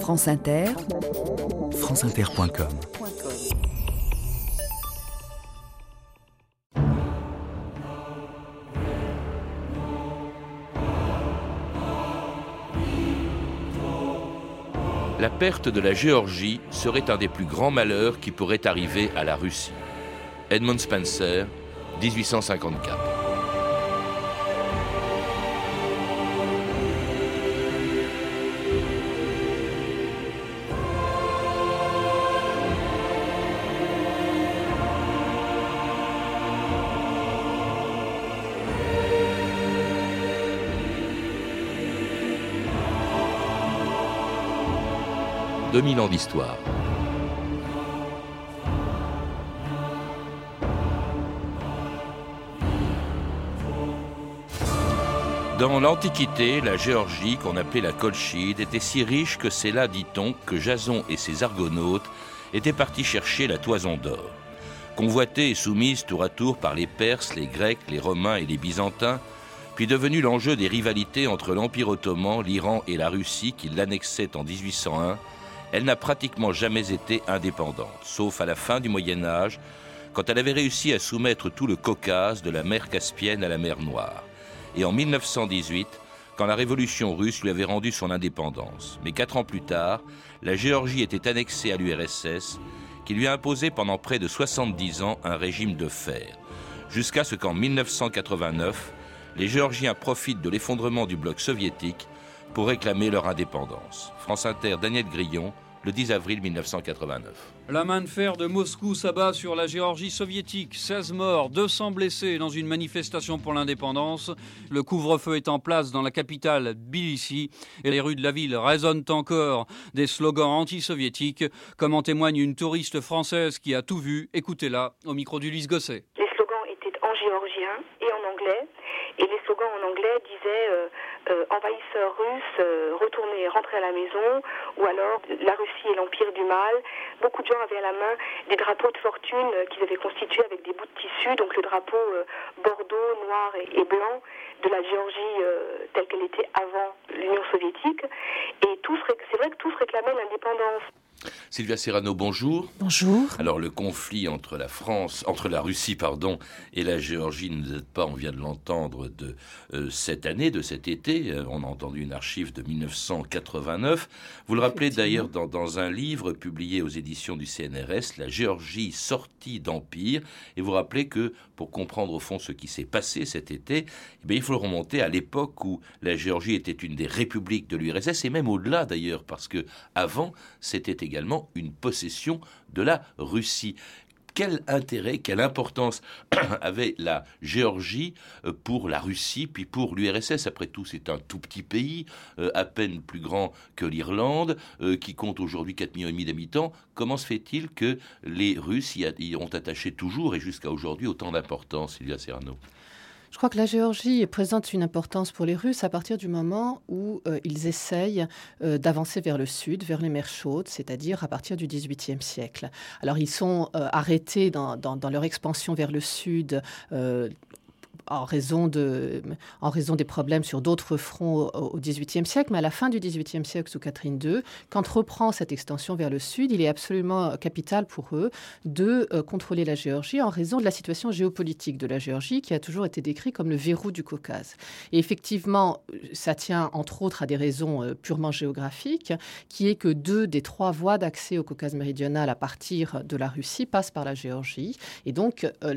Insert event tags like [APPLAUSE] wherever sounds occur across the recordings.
France Inter, franceinter.com La perte de la Géorgie serait un des plus grands malheurs qui pourrait arriver à la Russie. Edmund Spencer, 1854. 2000 ans d'histoire. Dans l'Antiquité, la Géorgie, qu'on appelait la Colchide, était si riche que c'est là, dit-on, que Jason et ses argonautes étaient partis chercher la toison d'or. Convoitée et soumise tour à tour par les Perses, les Grecs, les Romains et les Byzantins, puis devenue l'enjeu des rivalités entre l'Empire ottoman, l'Iran et la Russie qui l'annexait en 1801, elle n'a pratiquement jamais été indépendante, sauf à la fin du Moyen Âge, quand elle avait réussi à soumettre tout le Caucase de la mer Caspienne à la mer Noire, et en 1918, quand la révolution russe lui avait rendu son indépendance. Mais quatre ans plus tard, la Géorgie était annexée à l'URSS, qui lui a imposé pendant près de 70 ans un régime de fer, jusqu'à ce qu'en 1989, les Géorgiens profitent de l'effondrement du bloc soviétique pour réclamer leur indépendance. France Inter, Daniel Grillon, le 10 avril 1989. La main de fer de Moscou s'abat sur la Géorgie soviétique. 16 morts, 200 blessés dans une manifestation pour l'indépendance. Le couvre-feu est en place dans la capitale Tbilissi et les rues de la ville résonnent encore des slogans anti-soviétiques, comme en témoigne une touriste française qui a tout vu. Écoutez-la au micro d'Ulysse Gosset. Les slogans étaient en géorgien et en anglais. Et les slogans en anglais disaient euh, euh, envahisseurs russes, euh, retournez, rentrez à la maison, ou alors la Russie et l'empire du mal. Beaucoup de gens avaient à la main des drapeaux de fortune qu'ils avaient constitués avec des bouts de tissu, donc le drapeau bordeaux, noir et, blanc de la Géorgie telle qu'elle était avant l'Union soviétique. Et c'est vrai que tous réclamaient l'indépendance. Sylvia Serrano, bonjour. Bonjour. Alors le conflit entre la France, entre la Russie, pardon, et la Géorgie ne date pas, on vient de l'entendre, de euh, cette année, de cet été. Euh, on a entendu une archive de 1989. Vous le rappelez d'ailleurs dans, dans, un livre publié aux éditions du CNRS, La Géorgie sortie d'empire. Et vous rappelez que pour comprendre au fond ce qui s'est passé cet été, eh il faut remonter à l'époque où la Géorgie était une des républiques de l'URSS et même au-delà d'ailleurs, parce que avant c'était également une possession de la Russie. Quel intérêt, quelle importance [CLEARS THROAT] avait la Géorgie euh, pour la Russie, puis pour l'URSS Après tout, c'est un tout petit pays, euh, à peine plus grand que l'Irlande, euh, qui compte aujourd'hui 4,5 millions d'habitants. Comment se fait-il que les Russes y, ont attaché toujours et jusqu'à aujourd'hui autant d'importance, Sylvia Serrano? Je crois que la Géorgie présente une importance pour les Russes à partir du moment où euh, ils essayent euh, d'avancer vers le sud, vers les mers chaudes, c'est-à-dire à partir du XVIIIe siècle. Alors ils sont euh, arrêtés dans, dans, leur expansion vers le sud en raison, de, en raison des problèmes sur d'autres fronts au XVIIIe siècle, mais à la fin du XVIIIe siècle, sous Catherine II, quand reprend cette extension vers le sud, il est absolument capital pour eux de euh, contrôler la Géorgie en raison de la situation géopolitique de la Géorgie, qui a toujours été décrite comme le verrou du Caucase. Et effectivement, ça tient entre autres à des raisons euh, purement géographiques, qui est que deux des trois voies d'accès au Caucase méridional à partir de la Russie passent par la Géorgie. Et donc, euh,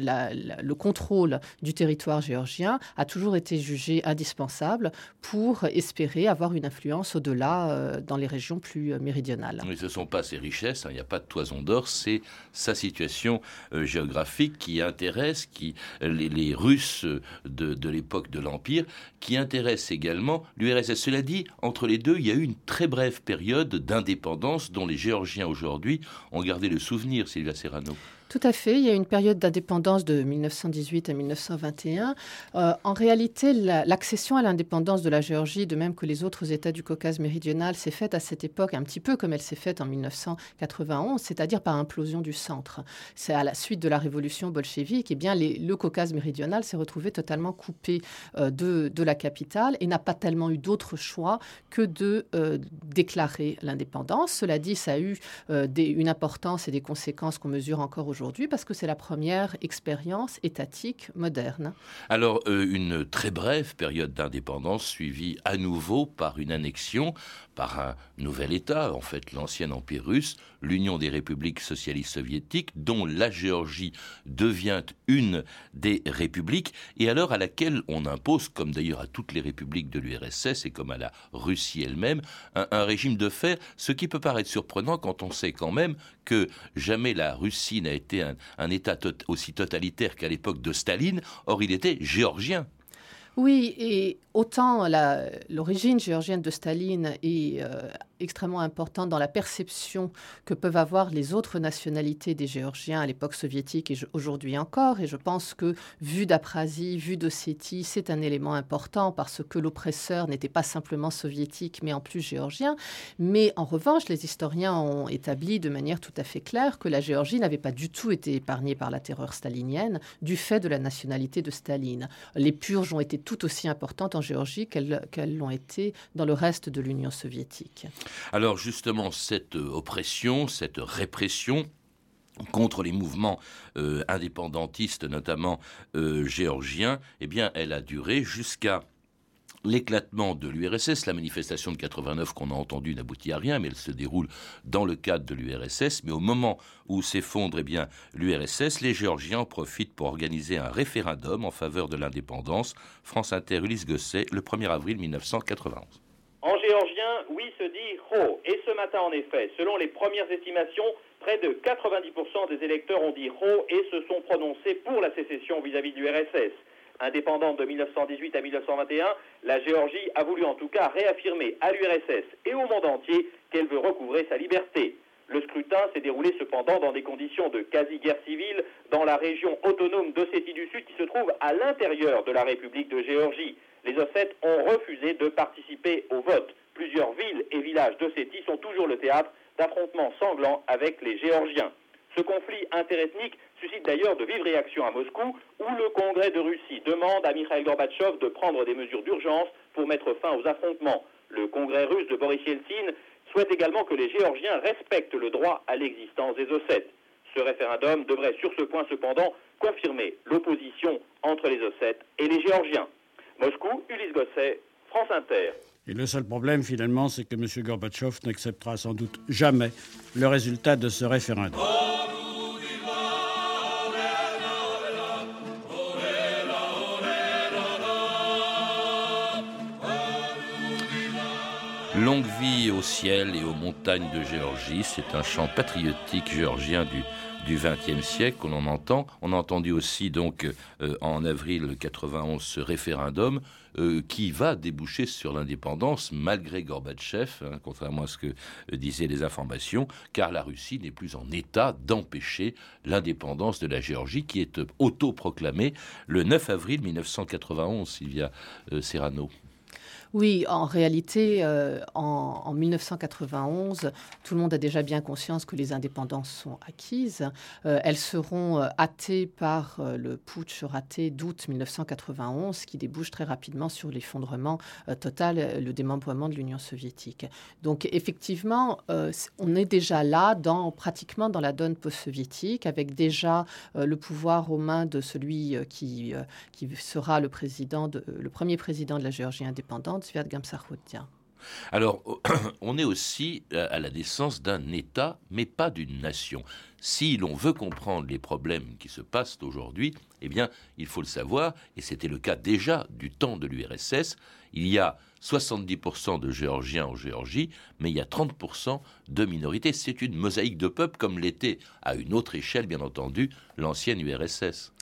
le contrôle du territoire géorgien a toujours été jugé indispensable pour espérer avoir une influence au-delà euh, dans les régions plus euh, méridionales. Mais ce ne sont pas ses richesses, hein, il n'y a pas de toison d'or, c'est sa situation euh, géographique qui intéresse qui, les, Russes de, de l'époque de l'Empire, qui intéresse également l'URSS. Cela dit, entre les deux, il y a eu une très brève période d'indépendance dont les Géorgiens aujourd'hui ont gardé le souvenir, Sylvia Serrano. Tout à fait. Il y a une période d'indépendance de 1918 à 1921. Euh, en réalité, l'accession à l'indépendance de la Géorgie, de même que les autres États du Caucase méridional, s'est faite à cette époque un petit peu comme elle s'est faite en 1991, c'est-à-dire par implosion du centre. C'est à la suite de la révolution bolchevique, et eh bien le Caucase méridional s'est retrouvé totalement coupé euh, de, la capitale et n'a pas tellement eu d'autre choix que de euh, déclarer l'indépendance. Cela dit, ça a eu une importance et des conséquences qu'on mesure encore aujourd'hui aujourd'hui parce que c'est la première expérience étatique moderne. Alors, euh, une très brève période d'indépendance suivie à nouveau par une annexion par un nouvel État, en fait l'ancien Empire russe, l'Union des républiques socialistes soviétiques, dont la Géorgie devient une des républiques, et alors à laquelle on impose, comme d'ailleurs à toutes les républiques de l'URSS et comme à la Russie elle-même, un, régime de fer, ce qui peut paraître surprenant quand on sait quand même que jamais la Russie n'a été un, un État aussi totalitaire qu'à l'époque de Staline, or il était géorgien. Oui, et autant l'origine géorgienne de Staline est euh, extrêmement importante dans la perception que peuvent avoir les autres nationalités des Géorgiens à l'époque soviétique et aujourd'hui encore. Et je pense que vu d'Aprasie, vu d'Ossétie, c'est un élément important parce que l'oppresseur n'était pas simplement soviétique, mais en plus géorgien. Mais en revanche, les historiens ont établi de manière tout à fait claire que la Géorgie n'avait pas du tout été épargnée par la terreur stalinienne du fait de la nationalité de Staline. Les purges ont été tout aussi importantes en Géorgie qu'elles l'ont été dans le reste de l'Union soviétique. Alors justement, cette euh, oppression, cette répression, contre les mouvements euh, indépendantistes, notamment euh, géorgiens, eh bien, elle a duré jusqu'à l'éclatement de l'URSS. La manifestation de 89 qu'on a entendue n'aboutit à rien, mais elle se déroule dans le cadre de l'URSS. Mais au moment où s'effondre eh l'URSS, les Géorgiens en profitent pour organiser un référendum en faveur de l'indépendance. France Inter, Ulysse Gosset, le 1er avril 1991. En géorgien, oui se dit Ho. Et ce matin, en effet, selon les premières estimations, près de 90% des électeurs ont dit Ho et se sont prononcés pour la sécession vis-à-vis du RSS. Indépendante de 1918 à 1921, la Géorgie a voulu en tout cas réaffirmer à l'URSS et au monde entier qu'elle veut recouvrer sa liberté. Le scrutin s'est déroulé cependant dans des conditions de quasi-guerre civile dans la région autonome d'Ossétie du Sud qui se trouve à l'intérieur de la République de Géorgie les Ossètes ont refusé de participer au vote. Plusieurs villes et villages d'Ossétie sont toujours le théâtre d'affrontements sanglants avec les Géorgiens. Ce conflit interethnique suscite d'ailleurs de vives réactions à Moscou, où le Congrès de Russie demande à Mikhail Gorbatchev de prendre des mesures d'urgence pour mettre fin aux affrontements. Le Congrès russe de Boris Yeltsin souhaite également que les Géorgiens respectent le droit à l'existence des Ossètes. Ce référendum devrait sur ce point cependant confirmer l'opposition entre les Ossètes et les Géorgiens. Moscou, Ulysse Gosset, France Inter. Et le seul problème, finalement, c'est que M. Gorbatchev n'acceptera sans doute jamais le résultat de ce référendum. Longue vie au ciel et aux montagnes de Géorgie, c'est un chant patriotique géorgien du XXe siècle qu'on en entend. On a entendu aussi donc euh, en avril 91 ce référendum euh, qui va déboucher sur l'indépendance malgré Gorbatchev, hein, contrairement à ce que euh, disaient les informations, car la Russie n'est plus en état d'empêcher l'indépendance de la Géorgie qui est autoproclamée le 9 avril 1991, Sylvia Serrano. Oui, en réalité, euh, en, 1991, tout le monde a déjà bien conscience que les indépendances sont acquises. Euh, elles seront euh, hâtées par le putsch raté d'août 1991, qui débouche très rapidement sur l'effondrement total, le démembrement de l'Union soviétique. Donc, effectivement, on est déjà là, pratiquement dans la donne post-soviétique, avec déjà le pouvoir aux mains de celui qui, sera le, le premier président de la Géorgie indépendante alors, [CLEARS THROAT] on est aussi à la naissance d'un État, mais pas d'une nation. Si l'on veut comprendre les problèmes qui se passent aujourd'hui, eh bien, il faut le savoir, et c'était le cas déjà du temps de l'URSS, il y a 70% de Géorgiens en Géorgie, mais il y a 30% de minorités. C'est une mosaïque de peuples comme l'était, à une autre échelle, bien entendu, l'ancienne URSS.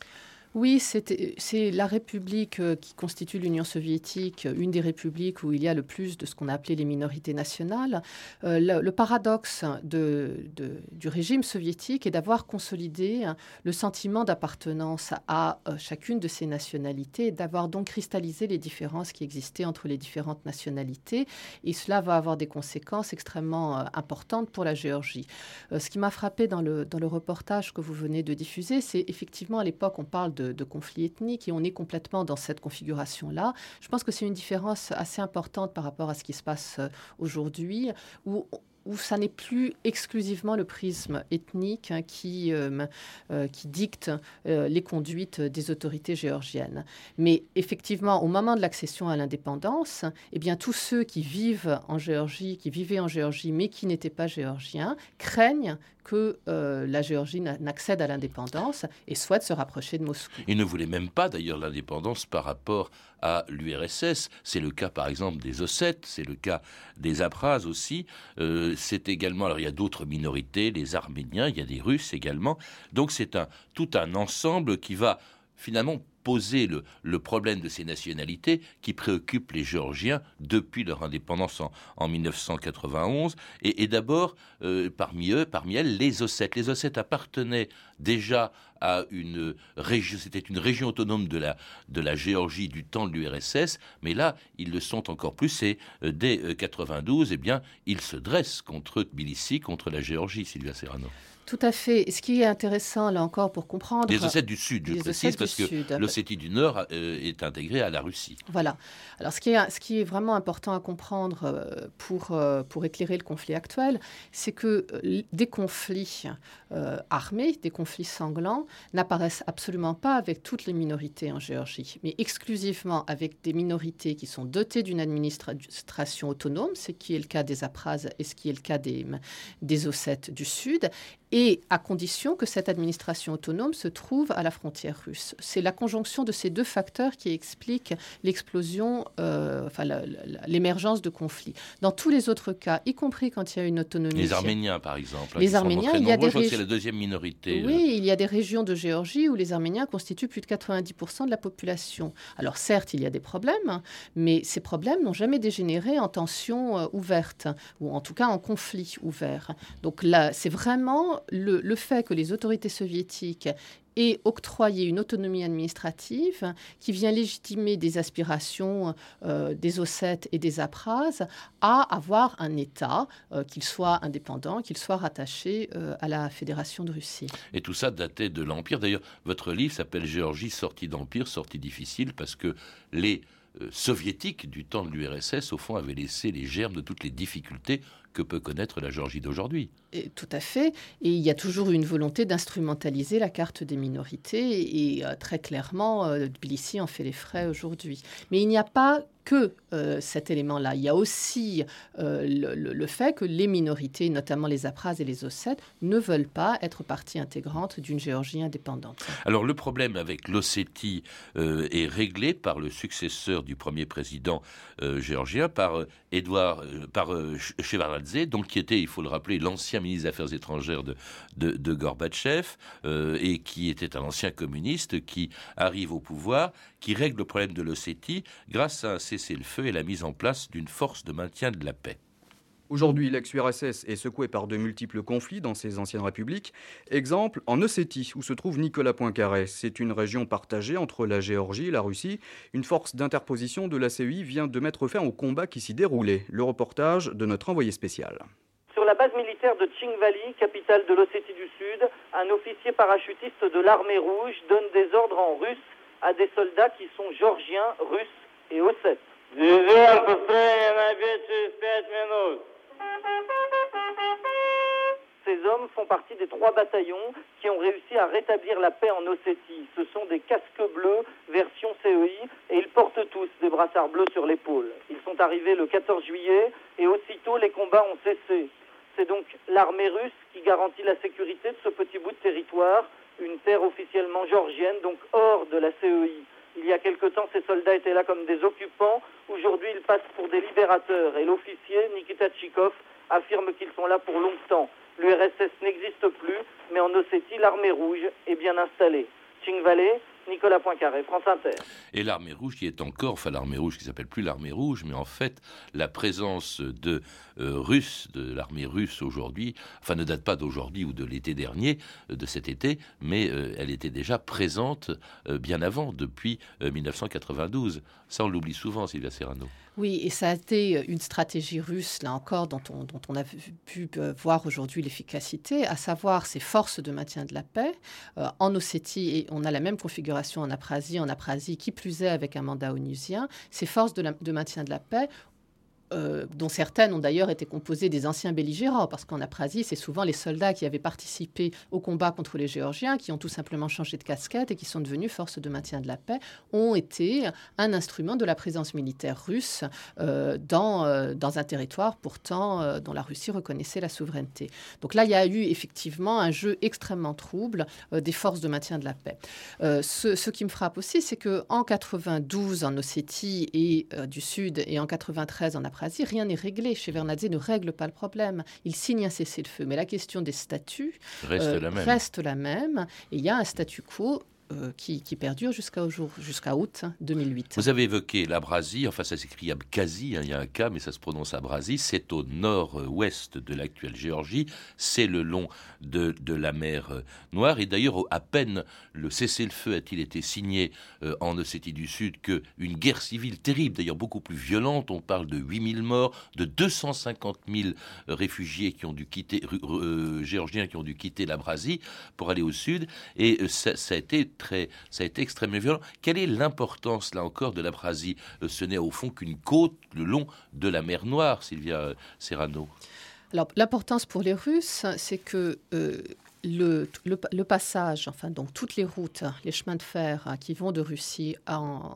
Oui, c'est la République euh, qui constitue l'Union soviétique, euh, une des républiques où il y a le plus de ce qu'on a appelé les minorités nationales. Euh, le, paradoxe du régime soviétique est d'avoir consolidé hein, le sentiment d'appartenance à chacune de ces nationalités, d'avoir donc cristallisé les différences qui existaient entre les différentes nationalités. Et cela va avoir des conséquences extrêmement importantes pour la Géorgie. ce qui m'a frappé dans le reportage que vous venez de diffuser, c'est effectivement à l'époque, on parle de, de conflits ethniques et on est complètement dans cette configuration-là. Je pense que c'est une différence assez importante par rapport à ce qui se passe euh, aujourd'hui, où où ça n'est plus exclusivement le prisme ethnique hein, qui, euh, euh, qui dicte les conduites des autorités géorgiennes. Mais effectivement, au moment de l'accession à l'indépendance, eh bien, tous ceux qui vivent en Géorgie, qui vivaient en Géorgie, mais qui n'étaient pas géorgiens, craignent que euh, la Géorgie n'accède à l'indépendance et souhaite se rapprocher de Moscou. Il ne voulait même pas d'ailleurs l'indépendance par rapport à l'URSS. C'est le cas par exemple des Ossètes, c'est le cas des Abkhazes aussi. Euh, c'est également, alors il y a d'autres minorités, les Arméniens, il y a des Russes également. Donc c'est un, tout un ensemble qui va finalement poser le, problème de ces nationalités qui préoccupent les Géorgiens depuis leur indépendance en, 1991. Et, d'abord, euh, parmi eux, parmi elles, les Ossètes. Les Ossètes appartenaient déjà à une région, c'était une région autonome de la, Géorgie du temps de l'URSS, mais là, ils le sont encore plus, et euh, dès 92, euh, eh bien, ils se dressent contre Tbilissi, contre la Géorgie, Sylvia Serrano. Tout à fait. Ce qui est intéressant, là encore, pour comprendre... Les Ossètes du Sud, je précise, parce que l'Ossétie du Nord euh, est intégrée à la Russie. Voilà. Alors, ce qui est, ce qui est vraiment important à comprendre euh, pour, euh, pour éclairer le conflit actuel, c'est que des conflits armés, des conflits sanglants, n'apparaissent absolument pas avec toutes les minorités en Géorgie, mais exclusivement avec des minorités qui sont dotées d'une administration autonome, ce qui est le cas des Aprazes et ce qui est le cas des, des Ossètes du Sud, et à condition que cette administration autonome se trouve à la frontière russe. C'est la conjonction de ces deux facteurs qui explique l'explosion, euh, enfin l'émergence de conflits. Dans tous les autres cas, y compris quand il y a une autonomie. Les Arméniens, par exemple. Les Arméniens, il y a des régions. la deuxième minorité. Oui, euh. il y a des régions de Géorgie où les Arméniens constituent plus de 90% de la population. Alors certes, il y a des problèmes, mais ces problèmes n'ont jamais dégénéré en tension euh, ouverte, ou en tout cas en conflit ouvert. Donc là, c'est vraiment le, fait que les autorités soviétiques aient octroyé une autonomie administrative qui vient légitimer des aspirations euh, des Ossètes et des Aprazes à avoir un État, euh, qu'il soit indépendant, qu'il soit rattaché euh, à la Fédération de Russie. Et tout ça datait de l'Empire. D'ailleurs, votre livre s'appelle Géorgie, sortie d'Empire, sortie difficile, parce que les soviétiques du temps de l'URSS, au fond, avaient laissé les germes de toutes les difficultés que peut connaître la Géorgie d'aujourd'hui. Tout à fait. Et il y a toujours une volonté d'instrumentaliser la carte des minorités. Et euh, très clairement, euh, Tbilissi en fait les frais aujourd'hui. Mais il n'y a pas que euh, cet élément-là. Il y a aussi le, fait que les minorités, notamment les Apras et les Ossètes, ne veulent pas être partie intégrante d'une Géorgie indépendante. Alors le problème avec l'Ossétie est réglé par le successeur du premier président géorgien, par Edouard, par Chevaradze, donc qui était, il faut le rappeler, l'ancien ministre des Affaires étrangères de, de, Gorbatchev euh, et qui était un ancien communiste qui arrive au pouvoir, qui règle le problème de l'Ossétie grâce à un cessez-le-feu et la mise en place d'une force de maintien de la paix. Aujourd'hui, l'ex-URSS est secouée par de multiples conflits dans ses anciennes républiques. Exemple, en Ossétie, où se trouve Nicolas Poincaré. C'est une région partagée entre la Géorgie et la Russie. Une force d'interposition de la CEI vient de mettre fin au combat qui s'y déroulait. Le reportage de notre envoyé spécial. Sur la base militaire de Tchingvali, capitale de l'Ossétie du Sud, un officier parachutiste de l'armée rouge donne des ordres en russe à des soldats qui sont georgiens, russes et ossètes. Ces hommes font partie des trois bataillons qui ont réussi à rétablir la paix en Ossétie. Ce sont des casques bleus version CEI et ils portent tous des brassards bleus sur l'épaule. Ils sont arrivés le 14 juillet et aussitôt les combats ont cessé. C'est donc l'armée russe qui garantit la sécurité de ce petit bout de territoire, une terre officiellement georgienne, donc hors de la CEI. Il y a quelque temps, ces soldats étaient là comme des occupants. Aujourd'hui, ils passent pour des libérateurs. Et l'officier, Nikita Tchikov, affirme qu'ils sont là pour longtemps. L'URSS n'existe plus, mais en Ossétie, l'armée rouge est bien installée. Tchingvale, Nicolas Poincaré, France Inter. Et l'armée rouge qui est encore, enfin l'armée rouge qui s'appelle plus l'armée rouge, mais en fait la présence de euh, Russes, de l'armée russe aujourd'hui, enfin ne date pas d'aujourd'hui ou de l'été dernier, euh, de cet été, mais euh, elle était déjà présente bien avant, depuis 1992. Ça on l'oublie souvent, Sylvia Serrano. Oui, et ça a été une stratégie russe, là encore, dont on, a pu voir aujourd'hui l'efficacité, à savoir ces forces de maintien de la paix. en Ossétie, et on a la même configuration en Aprasie, en Aprasie, qui plus est avec un mandat onusien, ces forces de maintien de la paix euh, dont certaines ont d'ailleurs été composées des anciens belligérants, parce qu'en Aprasie, c'est souvent les soldats qui avaient participé au combat contre les Géorgiens, qui ont tout simplement changé de casquette et qui sont devenus forces de maintien de la paix, ont été un instrument de la présence militaire russe euh, dans, euh, dans un territoire pourtant dont la Russie reconnaissait la souveraineté. Donc là, il y a eu effectivement un jeu extrêmement trouble des forces de maintien de la paix. Ce, qui me frappe aussi, c'est qu'en 92 en Ossétie et du Sud et en 93 en Aprasie, rien n'est réglé. Shevardnadze ne règle pas le problème. Il signe un cessez-le-feu. Mais la question des statuts reste, euh, la, même. reste la même. Et il y a un statu quo euh, qui, perdure jusqu'à jusqu'à août 2008. Vous avez évoqué l'Abrasie, enfin ça s'écrit Abkhazie, hein, il y a un cas, mais ça se prononce Abrasie, c'est au nord-ouest de l'actuelle Géorgie, c'est le long de, la mer euh, Noire, et d'ailleurs à peine le cessez-le-feu a-t-il été signé euh, en Ossétie du Sud qu'une guerre civile terrible, d'ailleurs beaucoup plus violente, on parle de 8000 morts, de 250 000 réfugiés qui ont dû quitter, géorgiens qui ont dû quitter l'Abrasie pour aller au sud, et ça a été ça a été extrêmement violent. Quelle est l'importance, là encore, de l'Abrasie euh, Ce n'est au fond qu'une côte le long de la mer Noire, Sylvia euh, Serrano. Alors, l'importance pour les Russes, c'est que euh, le, passage, enfin donc toutes les routes, les chemins de fer hein, qui vont de Russie en,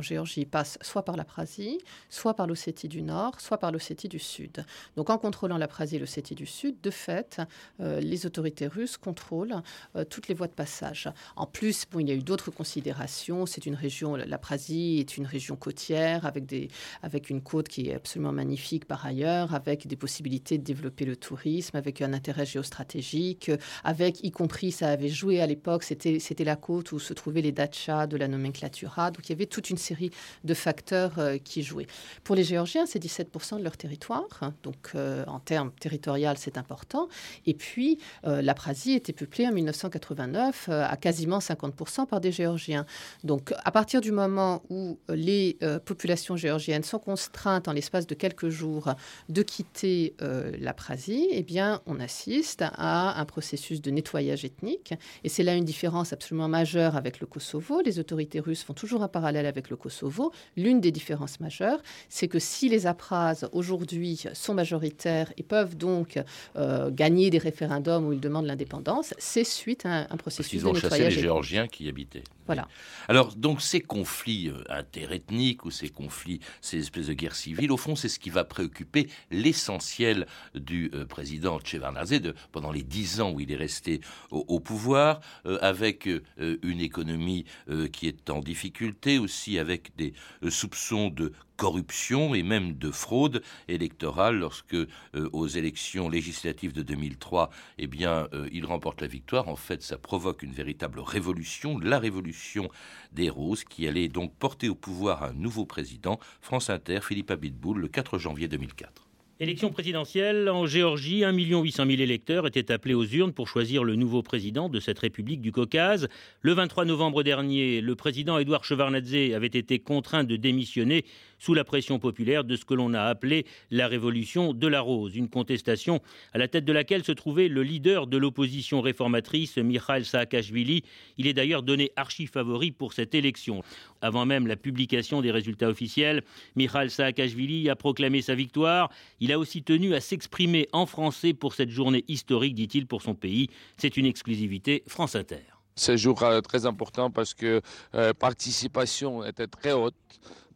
Géorgie passent soit par la Prasie, soit par l'Ossétie du Nord, soit par l'Ossétie du Sud. Donc en contrôlant la Prasie et l'Ossétie du Sud, de fait, euh, les autorités russes contrôlent euh, toutes les voies de passage. En plus, bon, il y a eu d'autres considérations. C'est une région, la Prasie est une région côtière avec, des, avec une côte qui est absolument magnifique par ailleurs, avec des possibilités de développer le tourisme, avec un intérêt géostratégique avec, y compris, ça avait joué à l'époque, c'était, la côte où se trouvaient les dachas de la nomenclatura. Donc il y avait toute une série de facteurs euh, qui jouaient. Pour les Géorgiens, c'est 17% de leur territoire. Donc euh, en termes territoriaux, c'est important. Et puis, euh, était peuplée en 1989 à quasiment 50% par des Géorgiens. Donc à partir du moment où les populations géorgiennes sont contraintes en l'espace de quelques jours de quitter la Prasie, eh bien, on assiste à un processus de nettoyage ethnique. Et c'est là une différence absolument majeure avec le Kosovo. Les autorités russes font toujours un parallèle avec le Kosovo. L'une des différences majeures, c'est que si les Apras aujourd'hui sont majoritaires et peuvent donc euh, gagner des référendums où ils demandent l'indépendance, c'est suite à un, processus de nettoyage. Ils ont chassé les Géorgiens qui y habitaient. Voilà. Alors, donc, ces conflits euh, interethniques ou ces conflits, ces espèces de guerres civiles, au fond, c'est ce qui va préoccuper l'essentiel du euh, président Shevardnadze de, pendant les dix ans où il est resté au, pouvoir, euh, avec une économie qui est en difficulté, aussi avec des soupçons de corruption et même de fraude électorale lorsque euh, aux élections législatives de 2003, eh bien, euh, il remporte la victoire. En fait, ça provoque une véritable révolution, la révolution des Roses, qui allait donc porter au pouvoir un nouveau président, France Inter, Philippe Abitboul, le 4 janvier 2004. Élection présidentielle en Géorgie, 1 800 000 électeurs étaient appelés aux urnes pour choisir le nouveau président de cette République du Caucase. Le 23 novembre dernier, le président Édouard Chevarnadze avait été contraint de démissionner sous la pression populaire de ce que l'on a appelé la révolution de la rose, une contestation à la tête de laquelle se trouvait le leader de l'opposition réformatrice, Mikhail Saakashvili. Il est d'ailleurs donné archi-favori pour cette élection. Avant même la publication des résultats officiels, Mikhail Saakashvili a proclamé sa victoire. Il a aussi tenu à s'exprimer en français pour cette journée historique, dit-il, pour son pays. C'est une exclusivité France Inter. Ce jour euh, très important parce que la euh, participation était très haute.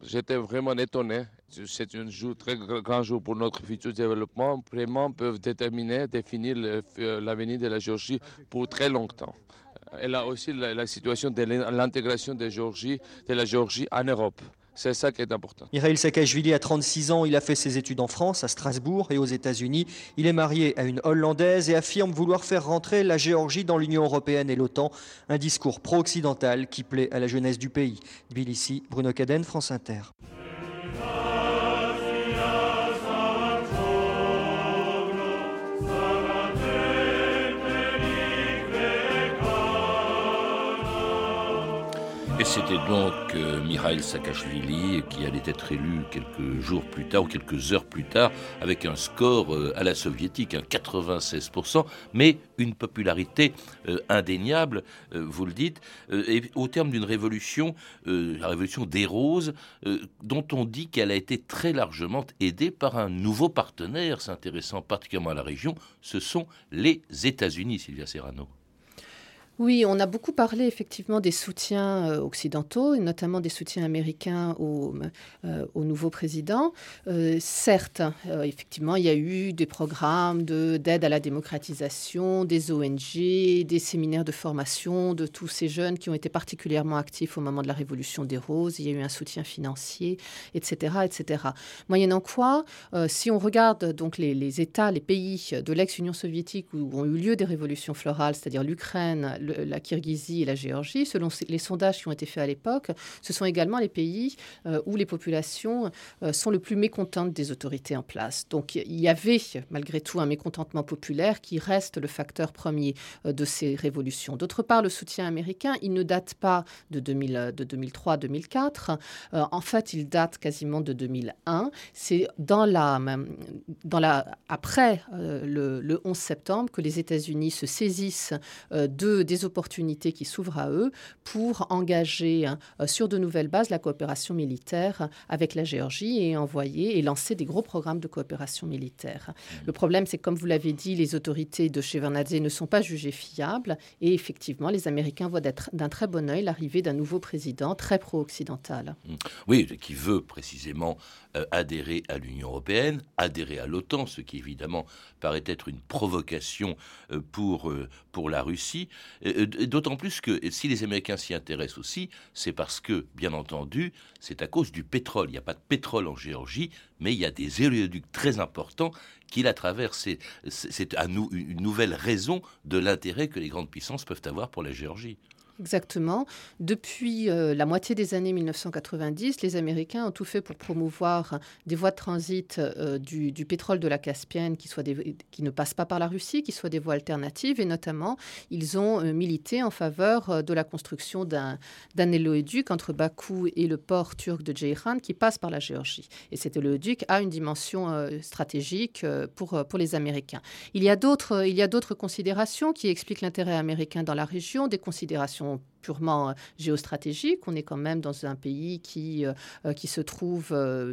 J'étais vraiment étonné. C'est un jour, très grand jour pour notre futur développement. Vraiment peuvent déterminer, définir euh, l'avenir de la Géorgie pour très longtemps. Et là aussi la, situation de l'intégration de, de la Géorgie en Europe. C'est ça qui est important. Mikhail Saakashvili a 36 ans, il a fait ses études en France, à Strasbourg et aux États-Unis. Il est marié à une Hollandaise et affirme vouloir faire rentrer la Géorgie dans l'Union européenne et l'OTAN. Un discours pro-occidental qui plaît à la jeunesse du pays. Tbilissi, Bruno Caden, France Inter. C'était donc euh, Mikhail Saakashvili qui allait être élu quelques jours plus tard ou quelques heures plus tard avec un score euh, à la soviétique, un 96%, mais une popularité euh, indéniable, vous le dites, et au terme d'une révolution, la révolution des roses, dont on dit qu'elle a été très largement aidée par un nouveau partenaire s'intéressant particulièrement à la région, ce sont les États-Unis, Sylvia Serrano. Oui, on a beaucoup parlé effectivement des soutiens euh, occidentaux, et notamment des soutiens américains au, euh, au nouveau président. Euh, certes, effectivement, il y a eu des programmes de- d'aide à la démocratisation, des ONG, des séminaires de formation de tous ces jeunes qui ont été particulièrement actifs au moment de la Révolution des Roses. Il y a eu un soutien financier, etc. etc. Moyennant quoi, si on regarde donc les, les États, les pays de l'ex-Union soviétique où ont eu lieu des révolutions florales, c'est-à-dire l'Ukraine, la Kirghizie et la Géorgie, selon les sondages qui ont été faits à l'époque, ce sont également les pays euh, où les populations euh, sont le plus mécontentes des autorités en place. Donc il y avait malgré tout un mécontentement populaire qui reste le facteur premier euh, de ces révolutions. D'autre part, le soutien américain, il ne date pas de, 2000 de 2003-2004. Euh, en fait, il date quasiment de 2001. C'est dans la, dans la, après le, le 11 septembre que les États-Unis se saisissent de, des opportunités qui s'ouvrent à eux pour engager hein, euh, sur de nouvelles bases la coopération militaire avec la Géorgie et envoyer et lancer des gros programmes de coopération militaire. Le problème, c'est que, comme vous l'avez dit, les autorités de Shevardnadze ne sont pas jugées fiables et effectivement, les Américains voient d'un très bon œil l'arrivée d'un nouveau président très pro-occidental. Oui, qui veut précisément adhérer à l'Union européenne, adhérer à l'OTAN, ce qui évidemment paraît être une provocation euh, pour, euh, pour la Russie. Euh, euh, D'autant plus que si les Américains s'y intéressent aussi, c'est parce que, bien entendu, c'est à cause du pétrole. Il n'y a pas de pétrole en Géorgie, mais il y a des éléoducs très importants qui la traversent. C'est à nous une nouvelle raison de l'intérêt que les grandes puissances peuvent avoir pour la Géorgie. Exactement. Depuis euh, la moitié des années 1990, les Américains ont tout fait pour promouvoir des voies de transit euh, du, pétrole de la Caspienne qui, ne passent pas par la Russie, qui soient des voies alternatives. Et notamment, ils ont euh, milité en faveur de la construction d'un éléoduc entre Bakou et le port turc de Ceyhan qui passe par la Géorgie. Et cet éléoduc a une dimension stratégique pour, pour les Américains. Il y a d'autres considérations qui expliquent l'intérêt américain dans la région, des considérations sont purement euh, géostratégiques. On est quand même dans un pays qui, euh, euh, qui se trouve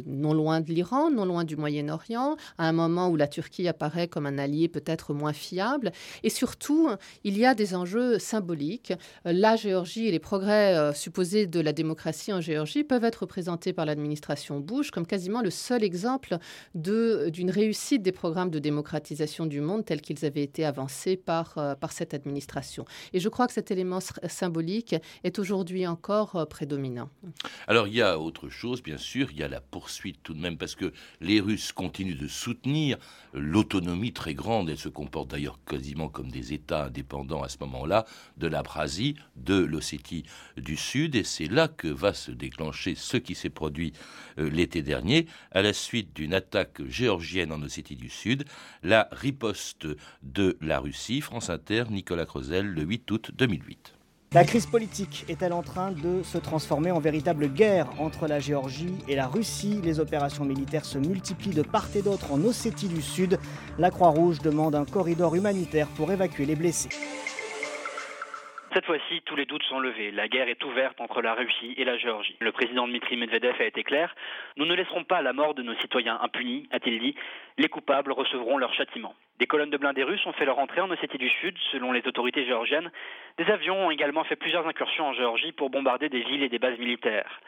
non loin de l'Iran, non loin du Moyen-Orient, à un moment où la Turquie apparaît comme un allié peut-être moins fiable. Et surtout, il y a des enjeux symboliques. La Géorgie et les progrès supposés de la démocratie en Géorgie peuvent être présentés par l'administration Bush comme quasiment le seul exemple d'une réussite des programmes de démocratisation du monde tels qu'ils avaient été avancés par, par cette administration. Et je crois que cet élément s- est aujourd'hui encore euh, prédominant. Alors il y a autre chose, bien sûr, il y a la poursuite tout de même, parce que les Russes continuent de soutenir l'autonomie très grande, elles se comportent d'ailleurs quasiment comme des États indépendants à ce moment-là, de l'Abrasie, de l'Ossétie du Sud, et c'est là que va se déclencher ce qui s'est produit euh, l'été dernier, à la suite d'une attaque géorgienne en Ossétie du Sud, la riposte de la Russie, France Inter, Nicolas Creusel, le 8 août 2008. La crise politique est-elle en train de se transformer en véritable guerre entre la Géorgie et la Russie? Les opérations militaires se multiplient de part et d'autre en Ossétie du Sud. La Croix-Rouge demande un corridor humanitaire pour évacuer les blessés. Cette fois-ci, tous les doutes sont levés. La guerre est ouverte entre la Russie et la Géorgie. Le président Dmitri Medvedev a été clair. Nous ne laisserons pas la mort de nos citoyens impunis, a-t-il dit. Les coupables recevront leur châtiment. Des colonnes de blindés russes ont fait leur entrée en Ossétie du Sud, selon les autorités géorgiennes. Des avions ont également fait plusieurs incursions en Géorgie pour bombarder des villes et des bases militaires.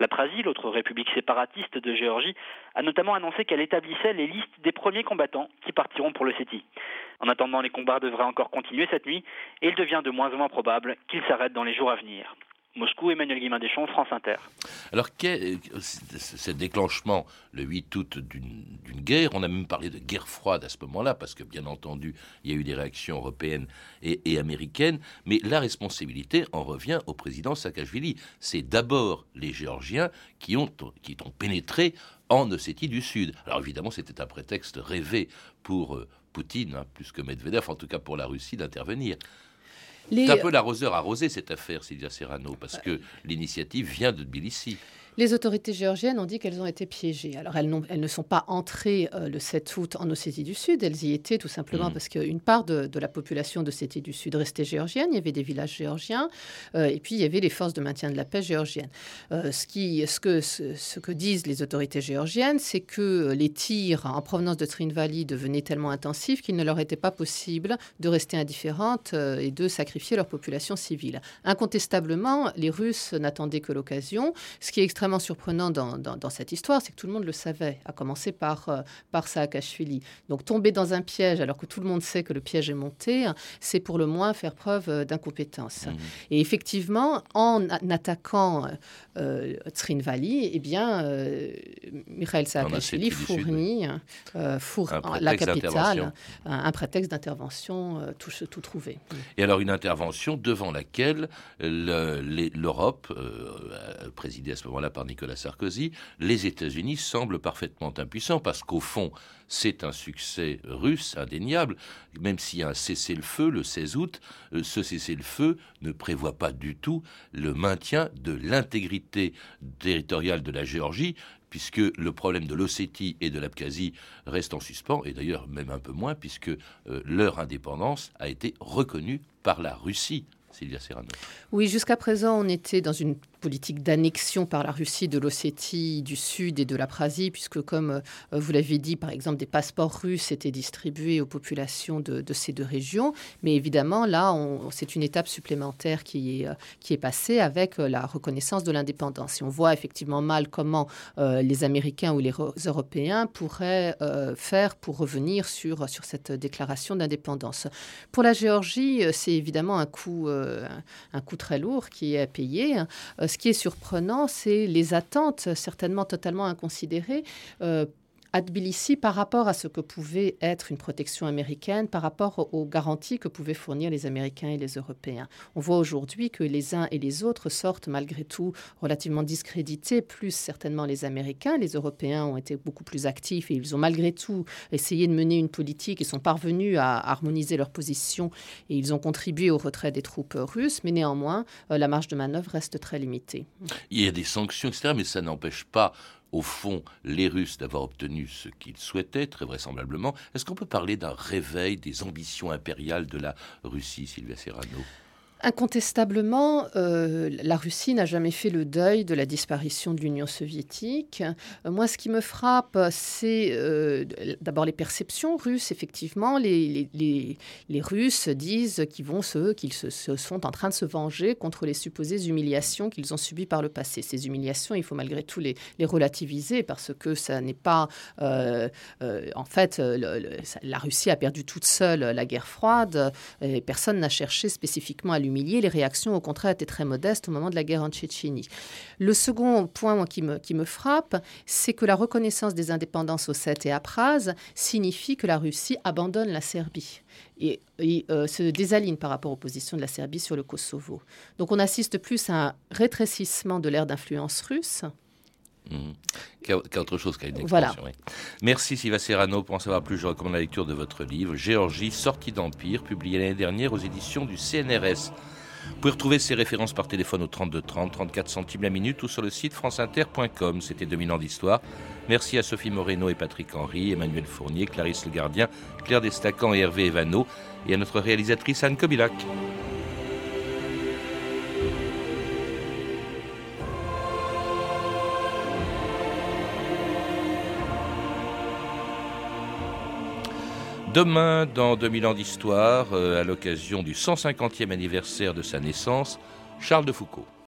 L'Abkhazie, l'autre république séparatiste de Géorgie, a notamment annoncé qu'elle établissait les listes des premiers combattants qui partiront pour l'Ossétie. En attendant, les combats devraient encore continuer cette nuit et il devient de moins en moins probable qu'ils s'arrêtent dans les jours à venir. Moscou, Emmanuel Guillain-Deschamps, France Inter. Alors, ce déclenchement, le 8 août, d'une guerre, on a même parlé de guerre froide à ce moment-là, parce que bien entendu, il y a eu des réactions européennes et, américaines, mais la responsabilité en revient au président Saakashvili. C'est d'abord les Géorgiens qui ont, qui ont pénétré en Ossétie du Sud. Alors évidemment, c'était un prétexte rêvé pour euh, Poutine, hein, plus que Medvedev, en tout cas pour la Russie, d'intervenir. C'est un peu l'arroseur arrosé cette affaire, Sylvia Serrano, parce que l'initiative vient de Tbilissi. Les autorités géorgiennes ont dit qu'elles ont été piégées. Alors elles, elles ne sont pas entrées euh, le 7 août en Ossétie du Sud, elles y étaient tout simplement mm. parce qu'une part de, la population d'Ossétie du Sud restait géorgienne, il y avait des villages géorgiens, euh, et puis il y avait les forces de maintien de la paix géorgiennes. Euh, ce, qui, ce, que, ce, que disent les autorités géorgiennes, c'est que les tirs en provenance de Trin Valley devenaient tellement intensifs qu'il ne leur était pas possible de rester indifférentes et de sacrifier leur population civile. Incontestablement, les Russes n'attendaient que l'occasion, ce qui est extrêmement surprenant dans, dans, cette histoire, c'est que tout le monde le savait, à commencer par, euh, par Saakashvili. Donc tomber dans un piège alors que tout le monde sait que le piège est monté, c'est pour le moins faire preuve euh, d'incompétence. Mmh. Et effectivement, en attaquant euh, Trinvali, eh bien, euh, Mikhail Saakashvili fournit la capitale un, prétexte d'intervention tout, tout trouvé. Et alors une intervention devant laquelle l'Europe, présidée à ce moment-là par Nicolas Sarkozy, les États-Unis semblent parfaitement impuissants parce qu'au fond, c'est un succès russe indéniable, même s'il y a un cessez-le-feu le 16 août, euh, ce cessez-le-feu ne prévoit pas du tout le maintien de l'intégrité territoriale de la Géorgie, puisque le problème de l'Ossétie et de l'Abkhazie reste en suspens, et d'ailleurs même un peu moins, puisque euh, leur indépendance a été reconnue par la Russie Sylvia Serrano. Oui, jusqu'à présent, on était dans une politique d'annexion par la Russie de l'Ossétie du Sud et de l'Aprasie, puisque, comme euh, vous l'avez dit, par exemple, des passeports russes étaient distribués aux populations de, ces deux régions. Mais évidemment, là, c'est une étape supplémentaire qui est, euh, qui est passée avec euh, la reconnaissance de l'indépendance. Et on voit effectivement mal comment les Américains ou les Européens pourraient faire pour revenir sur, sur cette déclaration d'indépendance. Pour la Géorgie, c'est évidemment un coût, un coût très lourd qui est payé ce qui est surprenant, c'est les attentes, certainement totalement inconsidérées, euh, à Tbilissi par rapport à ce que pouvait être une protection américaine, par rapport aux garanties que pouvaient fournir les Américains et les Européens. On voit aujourd'hui que les uns et les autres sortent malgré tout relativement discrédités, plus certainement les Américains. Les Européens ont été beaucoup plus actifs et ils ont malgré tout essayé de mener une politique. Ils sont parvenus à harmoniser leur position et ils ont contribué au retrait des troupes russes, mais néanmoins, euh, la marge de manœuvre reste très limitée. Il y a des sanctions, etc., mais ça n'empêche pas au fond, les Russes d'avoir obtenu ce qu'ils souhaitaient, très vraisemblablement. Est-ce qu'on peut parler d'un réveil des ambitions impériales de la Russie, Sylvia Serrano? Incontestablement, euh, la Russie n'a jamais fait le deuil de la disparition de l'Union soviétique. Euh, moi, ce qui me frappe, c'est euh, d'abord les perceptions russes. Effectivement, les, Russes disent qu'ils vont qu'ils se, sont en train de se venger contre les supposées humiliations qu'ils ont subies par le passé. Ces humiliations, il faut malgré tout les, relativiser parce que ça n'est pas, en fait, la Russie a perdu toute seule la guerre froide et personne n'a cherché spécifiquement à les réactions, au contraire, étaient très modestes au moment de la guerre en Tchétchénie. Le second point qui, me, frappe, c'est que la reconnaissance des indépendances au 7 et à Praz signifie que la Russie abandonne la Serbie et, euh, se désaligne par rapport aux positions de la Serbie sur le Kosovo. Donc on assiste plus à un rétrécissement de l'ère d'influence russe Mmh. Qu'autre chose qu'à une expansion. Merci Sylvain Serrano. Pour en savoir plus, je recommande la lecture de votre livre Géorgie, sortie d'Empire, publié l'année dernière aux éditions du CNRS. Vous pouvez retrouver ces références par téléphone au 32 30, 34 centimes la minute ou sur le site franceinter.com. C'était 2000 ans d'histoire. Merci à Sophie Moreno et Patrick Henry, Emmanuel Fournier, Clarisse Le Gardien, Claire Destacan et Hervé Evano, et à notre réalisatrice Anne Kobilac. Demain, dans 2000 ans d'histoire, euh, à l'occasion du 150e anniversaire de sa naissance, Charles de Foucault.